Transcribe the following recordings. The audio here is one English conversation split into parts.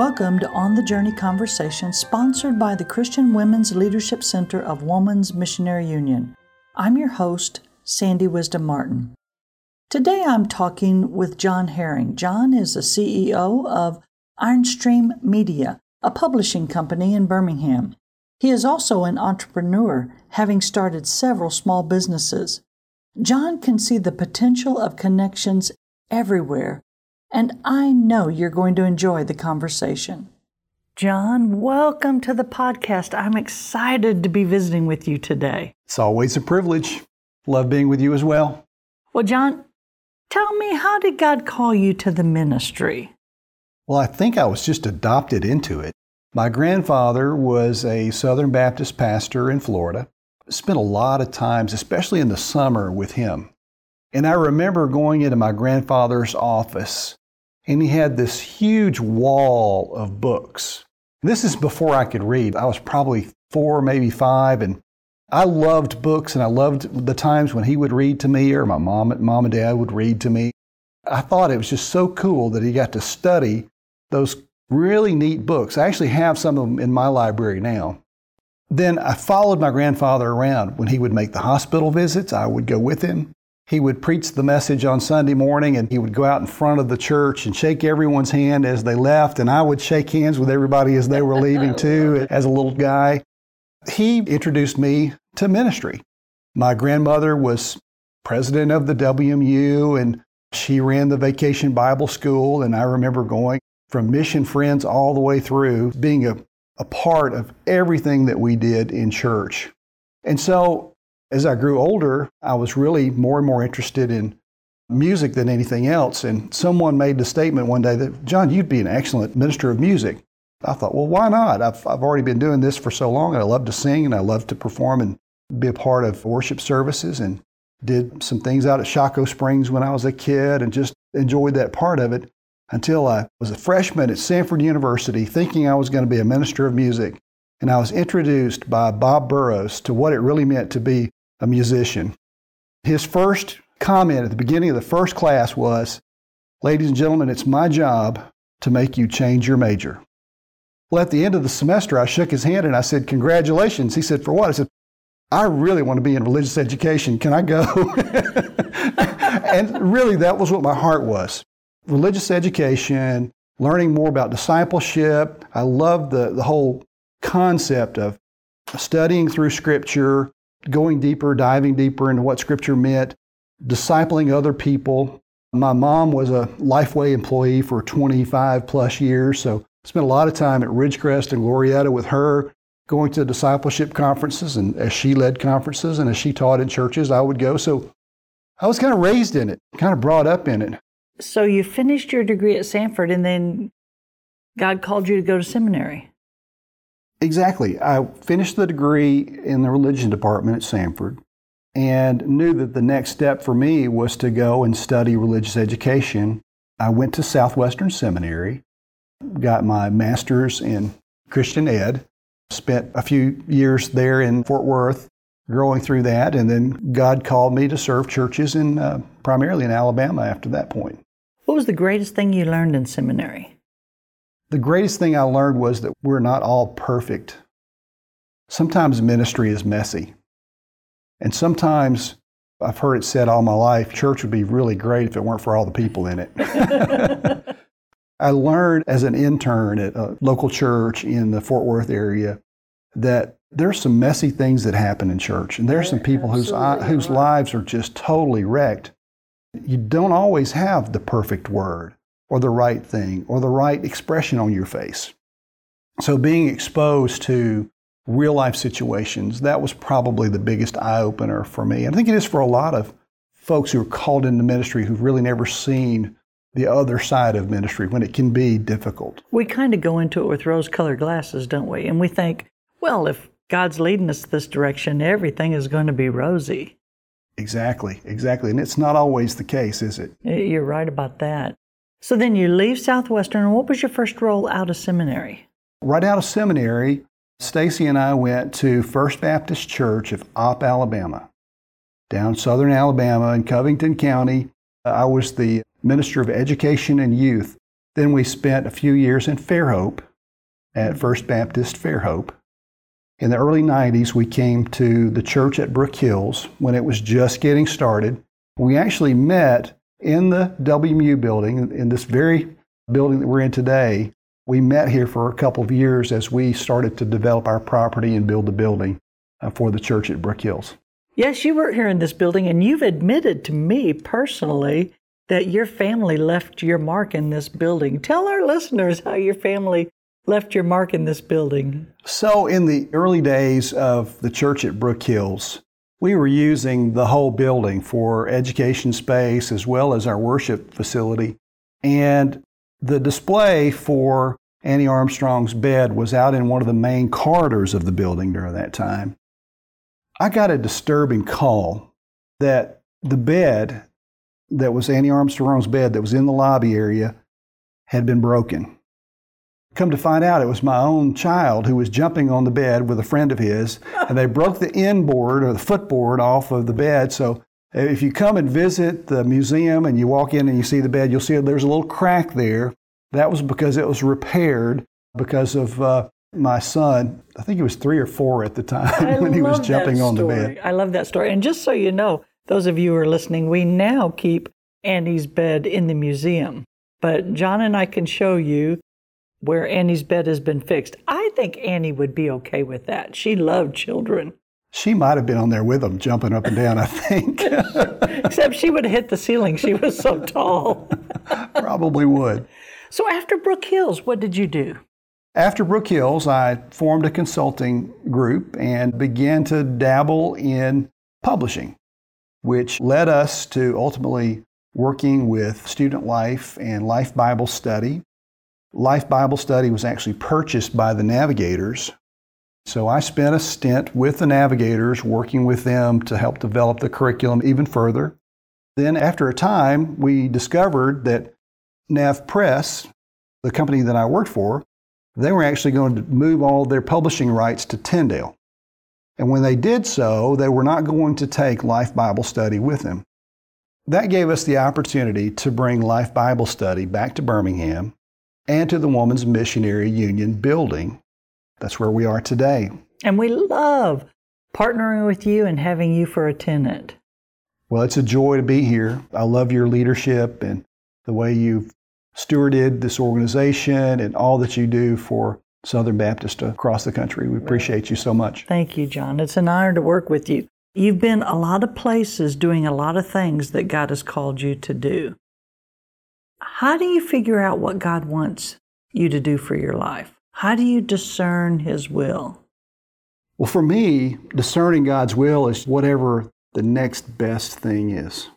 Welcome to On the Journey Conversation, sponsored by the Christian Women's Leadership Center of Woman's Missionary Union. I'm your host, Sandy Wisdom Martin. Today I'm talking with John Herring. John is the CEO of Ironstream Media, a publishing company in Birmingham. He is also an entrepreneur, having started several small businesses. John can see the potential of connections everywhere and I know you're going to enjoy the conversation. John, welcome to the podcast. I'm excited to be visiting with you today. It's always a privilege. Love being with you as well. Well, John, tell me, how did God call you to the ministry? Well, I think I was just adopted into it. My grandfather was a Southern Baptist pastor in Florida. Spent a lot of times, especially in the summer, with him. And I remember going into my grandfather's office and he had this huge wall of books. This is before I could read. I was probably four, maybe five, and I loved books and I loved the times when he would read to me or my mom, mom and dad would read to me. I thought it was just so cool that he got to study those really neat books. I actually have some of them in my library now. Then I followed my grandfather around. When he would make the hospital visits, I would go with him. He would preach the message on Sunday morning and he would go out in front of the church and shake everyone's hand as they left. And I would shake hands with everybody as they were leaving too, as a little guy. He introduced me to ministry. My grandmother was president of the WMU and she ran the vacation Bible school. And I remember going from mission friends all the way through being a, a part of everything that we did in church. And so as I grew older, I was really more and more interested in music than anything else. And someone made the statement one day that, John, you'd be an excellent minister of music. I thought, well, why not? I've, I've already been doing this for so long, and I love to sing and I love to perform and be a part of worship services and did some things out at Shocco Springs when I was a kid and just enjoyed that part of it until I was a freshman at Samford University thinking I was going to be a minister of music. And I was introduced by Bob Burrows to what it really meant to be a musician. His first comment at the beginning of the first class was, Ladies and gentlemen, it's my job to make you change your major. Well, at the end of the semester, I shook his hand and I said, Congratulations. He said, For what? I said, I really want to be in religious education. Can I go? and really, that was what my heart was religious education, learning more about discipleship. I loved the, the whole concept of studying through Scripture, going deeper, diving deeper into what Scripture meant, discipling other people. My mom was a Lifeway employee for 25 plus years, so spent a lot of time at Ridgecrest and Glorieta with her, going to discipleship conferences. And as she led conferences and as she taught in churches, I would go. So I was kind of raised in it, kind of brought up in it. So you finished your degree at Samford, and then God called you to go to seminary. Exactly. I finished the degree in the religion department at Samford and knew that the next step for me was to go and study religious education. I went to Southwestern Seminary, got my master's in Christian Ed, spent a few years there in Fort Worth growing through that, and then God called me to serve churches in uh, primarily in Alabama after that point. What was the greatest thing you learned in seminary? The greatest thing I learned was that we're not all perfect. Sometimes ministry is messy. And sometimes, I've heard it said all my life, church would be really great if it weren't for all the people in it. I learned as an intern at a local church in the Fort Worth area that there's some messy things that happen in church, and there's some people whose, whose lives are just totally wrecked. You don't always have the perfect word or the right thing or the right expression on your face. So being exposed to real life situations, that was probably the biggest eye opener for me. I think it is for a lot of folks who are called into ministry who've really never seen the other side of ministry when it can be difficult. We kind of go into it with rose colored glasses, don't we? And we think, well, if God's leading us this direction, everything is going to be rosy. Exactly, exactly. And it's not always the case, is it? You're right about that. So then you leave Southwestern, what was your first role out of seminary? Right out of seminary, Stacy and I went to First Baptist Church of Opp, Alabama, down southern Alabama in Covington County. Uh, I was the Minister of Education and Youth Then we spent a few years in Fairhope at First Baptist Fairhope. In the early 90s, we came to the church at Brook Hills when it was just getting started. We actually met in the WMU building, in this very building that we're in today. We met here for a couple of years as we started to develop our property and build the building uh, for the church at Brook Hills. Yes, you were here in this building, and you've admitted to me personally that your family left your mark in this building. Tell our listeners how your family left your mark in this building. So, in the early days of the church at Brook Hills, we were using the whole building for education space as well as our worship facility. And the display for Annie Armstrong's bed was out in one of the main corridors of the building during that time. I got a disturbing call that the bed that was Annie Armstrong's bed that was in the lobby area had been broken. Come to find out, it was my own child who was jumping on the bed with a friend of his, and they broke the end board or the footboard off of the bed. So if you come and visit the museum and you walk in and you see the bed, you'll see there's a little crack there. That was because it was repaired because of uh, my son. I think he was three or four at the time when he was jumping on the bed. I love that story. And just so you know, those of you who are listening, we now keep Annie's bed in the museum. But John and I can show you where Annie's bed has been fixed. I think Annie would be okay with that. She loved children. She might have been on there with them, jumping up and down, I think. Except she would have hit the ceiling. She was so tall. Probably would. So after Brook Hills, what did you do? After Brook Hills, I formed a consulting group and began to dabble in publishing, which led us to ultimately working with Student Life and Life Bible Study Life Bible Study was actually purchased by the Navigators. So I spent a stint with the Navigators, working with them to help develop the curriculum even further. Then, after a time, we discovered that Nav Press, the company that I worked for, they were actually going to move all their publishing rights to Tyndale. And when they did so, they were not going to take Life Bible Study with them. That gave us the opportunity to bring Life Bible Study back to Birmingham and to the Woman's Missionary Union building. That's where we are today. And we love partnering with you and having you for a tenant. Well, it's a joy to be here. I love your leadership and the way you've stewarded this organization and all that you do for Southern Baptist across the country. We appreciate you so much. Thank you, John. It's an honor to work with you. You've been a lot of places doing a lot of things that God has called you to do. How do you figure out what God wants you to do for your life? How do you discern His will? Well, for me, discerning God's will is whatever the next best thing is.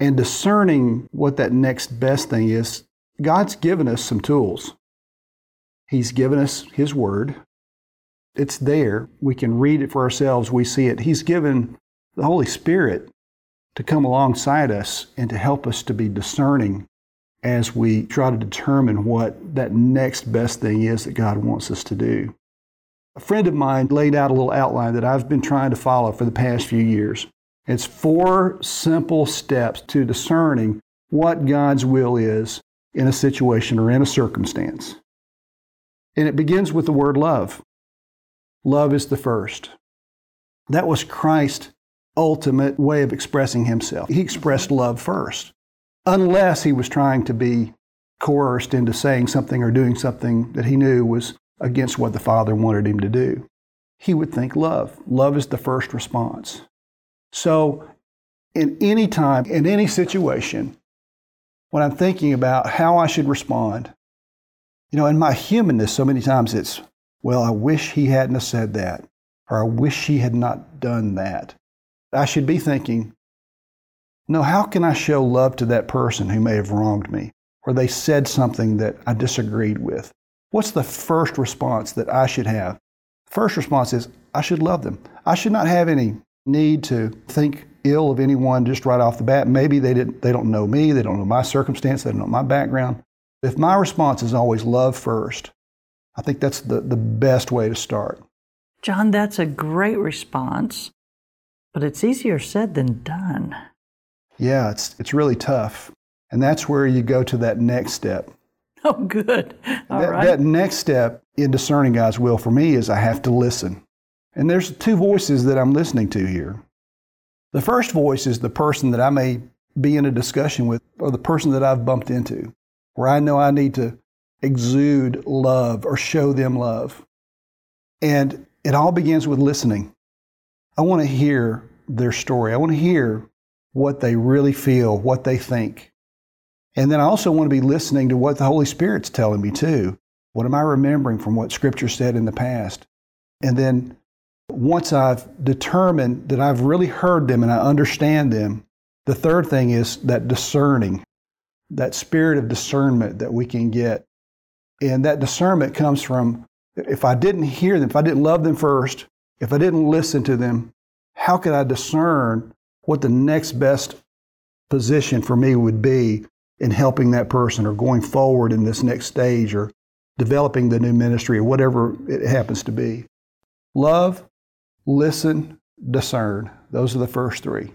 And discerning what that next best thing is, God's given us some tools. He's given us His Word. It's there. We can read it for ourselves. We see it. He's given the Holy Spirit to come alongside us and to help us to be discerning as we try to determine what that next best thing is that God wants us to do. A friend of mine laid out a little outline that I've been trying to follow for the past few years. It's four simple steps to discerning what God's will is in a situation or in a circumstance. And it begins with the word love. Love is the first. That was Christ's ultimate way of expressing himself. He expressed love first unless he was trying to be coerced into saying something or doing something that he knew was against what the Father wanted him to do. He would think love. Love is the first response. So, in any time, in any situation, when I'm thinking about how I should respond, you know, in my humanness, so many times it's, well, I wish he hadn't have said that, or I wish he had not done that. I should be thinking, no, how can I show love to that person who may have wronged me or they said something that I disagreed with? What's the first response that I should have? First response is I should love them. I should not have any need to think ill of anyone just right off the bat. Maybe they didn't they don't know me, they don't know my circumstance, they don't know my background. If my response is always love first, I think that's the, the best way to start. John, that's a great response, but it's easier said than done. Yeah, it's, it's really tough. And that's where you go to that next step. Oh, good. All that, right. that next step in discerning God's will for me is I have to listen. And there's two voices that I'm listening to here. The first voice is the person that I may be in a discussion with, or the person that I've bumped into, where I know I need to exude love or show them love. And it all begins with listening. I want to hear their story. I want to hear what they really feel, what they think. And then I also want to be listening to what the Holy Spirit's telling me too. What am I remembering from what Scripture said in the past? And then once I've determined that I've really heard them and I understand them, the third thing is that discerning, that spirit of discernment that we can get. And that discernment comes from if I didn't hear them, if I didn't love them first, if I didn't listen to them, how could I discern what the next best position for me would be in helping that person or going forward in this next stage or developing the new ministry or whatever it happens to be? Love, listen, discern. Those are the first three.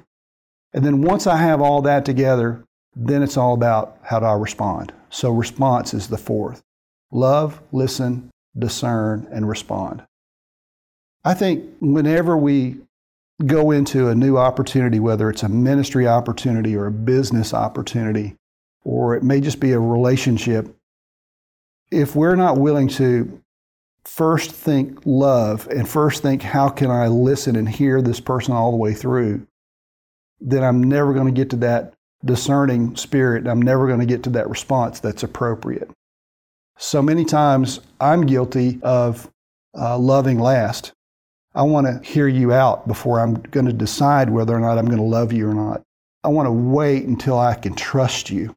And then once I have all that together, then it's all about how do I respond. So response is the fourth. Love, listen, discern, and respond. I think whenever we go into a new opportunity, whether it's a ministry opportunity or a business opportunity, or it may just be a relationship, if we're not willing to first think love and first think, how can I listen and hear this person all the way through, then I'm never going to get to that discerning spirit. I'm never going to get to that response that's appropriate. So many times I'm guilty of uh, loving last. I want to hear you out before I'm going to decide whether or not I'm going to love you or not. I want to wait until I can trust you.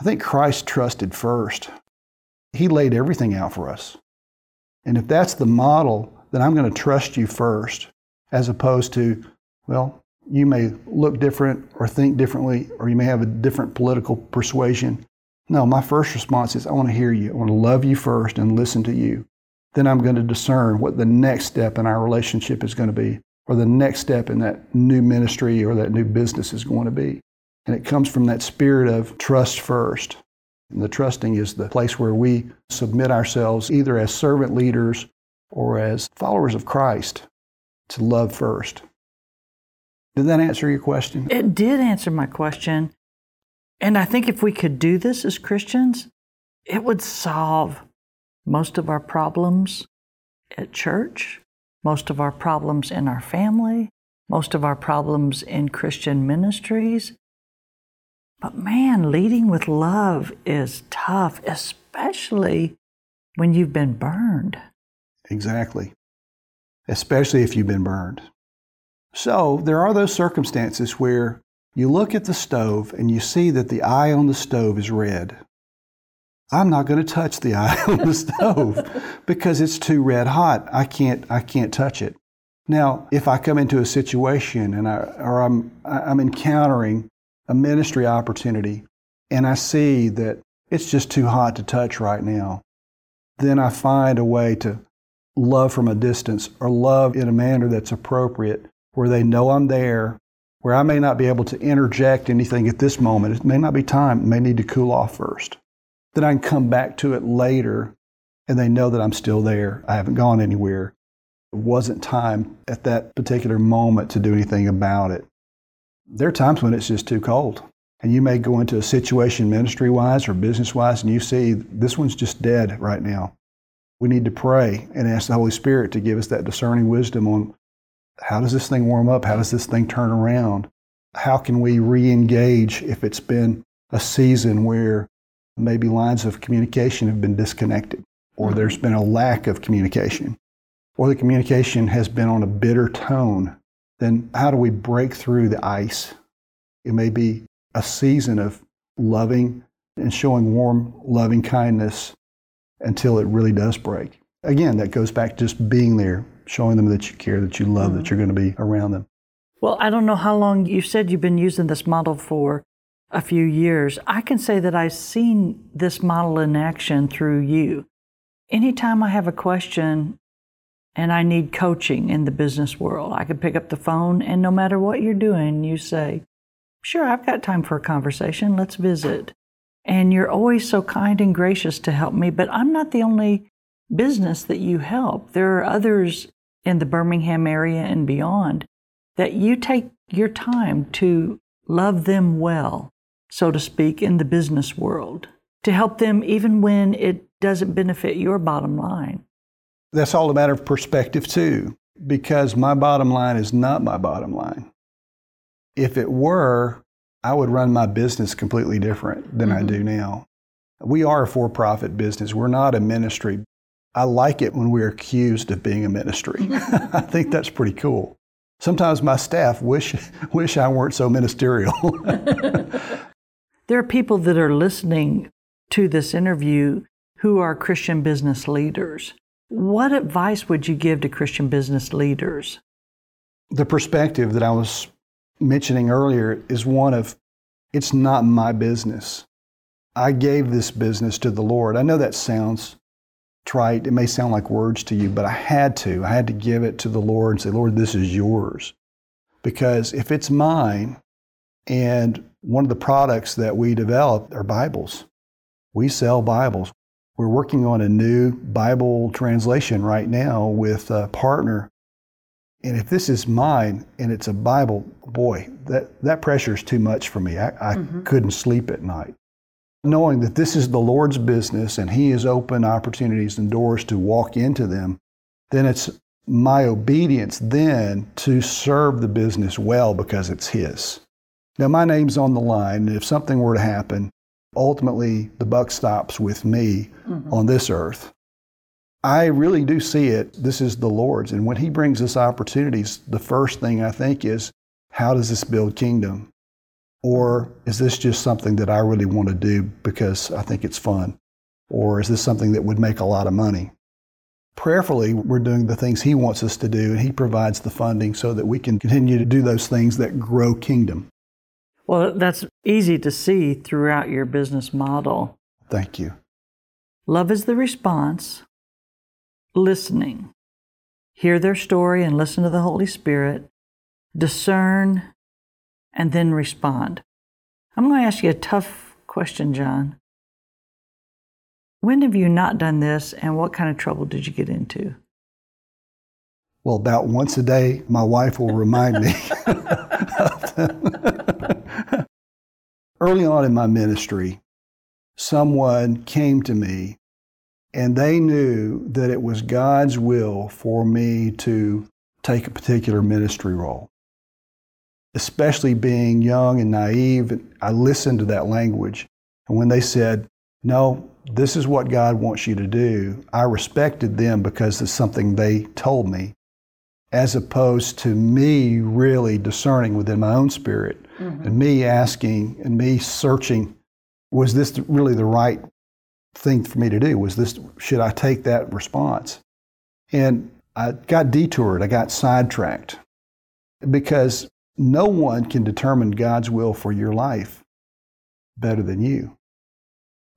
I think Christ trusted first. He laid everything out for us. And if that's the model, then I'm going to trust you first, as opposed to, well, you may look different or think differently, or you may have a different political persuasion. No, my first response is I want to hear you. I want to love you first and listen to you. Then I'm going to discern what the next step in our relationship is going to be, or the next step in that new ministry or that new business is going to be. And it comes from that spirit of trust first. And the trusting is the place where we submit ourselves either as servant leaders or as followers of Christ to love first. Did that answer your question? It did answer my question. And I think if we could do this as Christians, it would solve most of our problems at church, most of our problems in our family, most of our problems in Christian ministries. But man, leading with love is tough, especially when you've been burned. Exactly. Especially if you've been burned. So there are those circumstances where you look at the stove and you see that the eye on the stove is red. I'm not going to touch the eye on the stove because it's too red hot. I can't, I can't touch it. Now, if I come into a situation and I, or I'm, I'm encountering a ministry opportunity and I see that it's just too hot to touch right now, then I find a way to love from a distance or love in a manner that's appropriate where they know I'm there where I may not be able to interject anything at this moment. It may not be time, it may need to cool off first. Then I can come back to it later and they know that I'm still there. I haven't gone anywhere. It wasn't time at that particular moment to do anything about it. There are times when it's just too cold. And you may go into a situation ministry wise or business wise and you see this one's just dead right now. We need to pray and ask the Holy Spirit to give us that discerning wisdom on how does this thing warm up? How does this thing turn around? How can we re engage if it's been a season where maybe lines of communication have been disconnected, or mm-hmm. there's been a lack of communication, or the communication has been on a bitter tone? Then how do we break through the ice? It may be a season of loving and showing warm, loving kindness until it really does break. Again, that goes back to just being there, showing them that you care, that you love, mm-hmm. that you're going to be around them. Well, I don't know how long you said you've been using this model for a few years. I can say that I've seen this model in action through you. Anytime I have a question and I need coaching in the business world, I can pick up the phone and no matter what you're doing, you say, Sure, I've got time for a conversation. Let's visit. And you're always so kind and gracious to help me, but I'm not the only business that you help. There are others in the Birmingham area and beyond that you take your time to love them well, so to speak, in the business world, to help them even when it doesn't benefit your bottom line. That's all a matter of perspective, too, because my bottom line is not my bottom line. If it were, I would run my business completely different than mm-hmm. I do now. We are a for profit business, we're not a ministry. I like it when we're accused of being a ministry. I think that's pretty cool. Sometimes my staff wish, wish I weren't so ministerial. there are people that are listening to this interview who are Christian business leaders. What advice would you give to Christian business leaders? The perspective that I was mentioning earlier is one of it's not my business. I gave this business to the Lord. I know that sounds trite. It may sound like words to you, but I had to. I had to give it to the Lord and say, Lord, this is yours. Because if it's mine, and one of the products that we develop are Bibles, we sell Bibles. We're working on a new Bible translation right now with a partner and if this is mine and it's a Bible, boy, that, that pressure is too much for me. I, I mm-hmm. couldn't sleep at night. Knowing that this is the Lord's business and He has opened opportunities and doors to walk into them, then it's my obedience then to serve the business well because it's His. Now, my name's on the line, and if something were to happen, ultimately the buck stops with me mm-hmm. on this earth. I really do see it. This is the Lord's. And when He brings us opportunities, the first thing I think is, how does this build kingdom? Or is this just something that I really want to do because I think it's fun? Or is this something that would make a lot of money? Prayerfully, we're doing the things He wants us to do, and He provides the funding so that we can continue to do those things that grow kingdom. Well, that's easy to see throughout your business model. Thank you. Love is the response, listening. Hear their story and listen to the Holy Spirit, discern, and then respond. I'm going to ask you a tough question, John. When have you not done this, and what kind of trouble did you get into? Well, about once a day, my wife will remind me. Early on in my ministry, someone came to me and they knew that it was God's will for me to take a particular ministry role. Especially being young and naive, I listened to that language. And when they said, No, this is what God wants you to do, I respected them because it's something they told me, as opposed to me really discerning within my own spirit mm-hmm. and me asking and me searching, was this really the right thing for me to do was this should I take that response? And I got detoured, I got sidetracked because no one can determine God's will for your life better than you.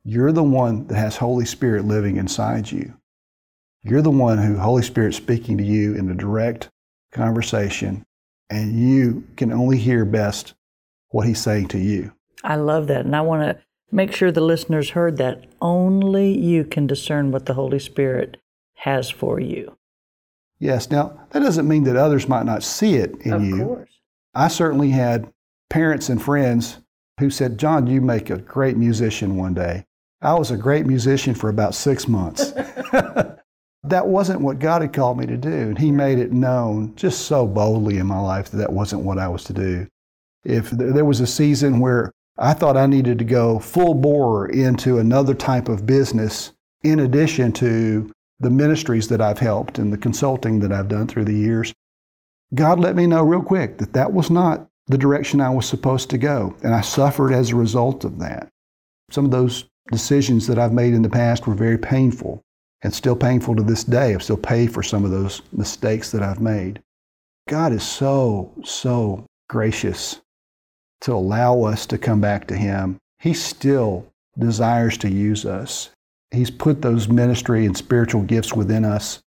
You're the one that has Holy Spirit living inside you. You're the one who Holy Spirit speaking to you in a direct conversation, and you can only hear best what He's saying to you. I love that. And I want to Make sure the listeners heard that only you can discern what the Holy Spirit has for you. Yes. Now, that doesn't mean that others might not see it in of you. Of course. I certainly had parents and friends who said, John, you make a great musician one day. I was a great musician for about six months. that wasn't what God had called me to do. And He made it known just so boldly in my life that that wasn't what I was to do. If there was a season where I thought I needed to go full bore into another type of business in addition to the ministries that I've helped and the consulting that I've done through the years. God let me know real quick that that was not the direction I was supposed to go, and I suffered as a result of that. Some of those decisions that I've made in the past were very painful and still painful to this day. I've still paid for some of those mistakes that I've made. God is so, so gracious to allow us to come back to Him, He still desires to use us. He's put those ministry and spiritual gifts within us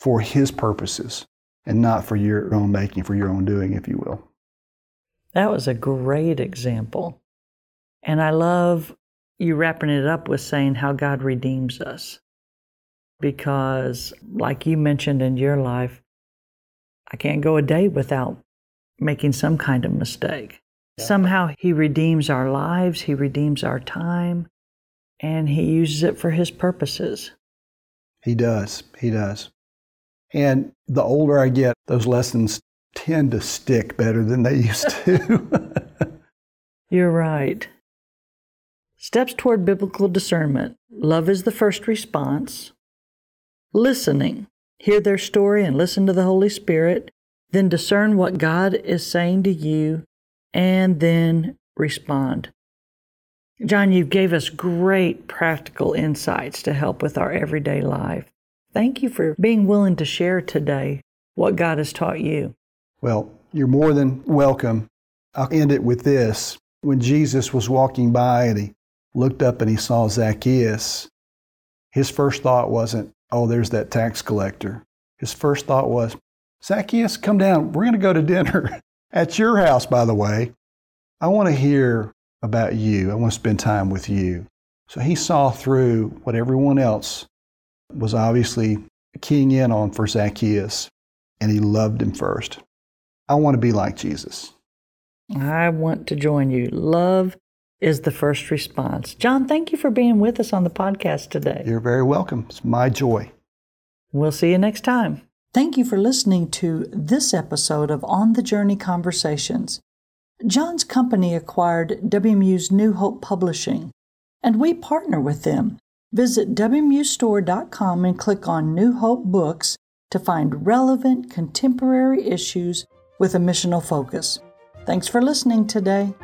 for His purposes and not for your own making, for your own doing, if you will. That was a great example. And I love you wrapping it up with saying how God redeems us. Because, like you mentioned in your life, I can't go a day without making some kind of mistake. Yeah. Somehow He redeems our lives, He redeems our time, and He uses it for His purposes. He does. He does. And the older I get, those lessons tend to stick better than they used to. You're right. Steps toward biblical discernment love is the first response. Listening, hear their story and listen to the Holy Spirit, then discern what God is saying to you, and then respond. John, you gave us great practical insights to help with our everyday life. Thank you for being willing to share today what God has taught you. Well, you're more than welcome. I'll end it with this. When Jesus was walking by and he looked up and he saw Zacchaeus, his first thought wasn't, oh, there's that tax collector. His first thought was, Zacchaeus, come down. We're going to go to dinner at your house, by the way. I want to hear about you. I want to spend time with you. So he saw through what everyone else was obviously keying in on for Zacchaeus, and he loved him first. I want to be like Jesus. I want to join you. Love is the first response. John, thank you for being with us on the podcast today. You're very welcome. It's my joy. We'll see you next time. Thank you for listening to this episode of On the Journey Conversations. John's company acquired WMU's New Hope Publishing, and we partner with them. Visit WMUstore.com and click on New Hope Books to find relevant contemporary issues with a missional focus. Thanks for listening today.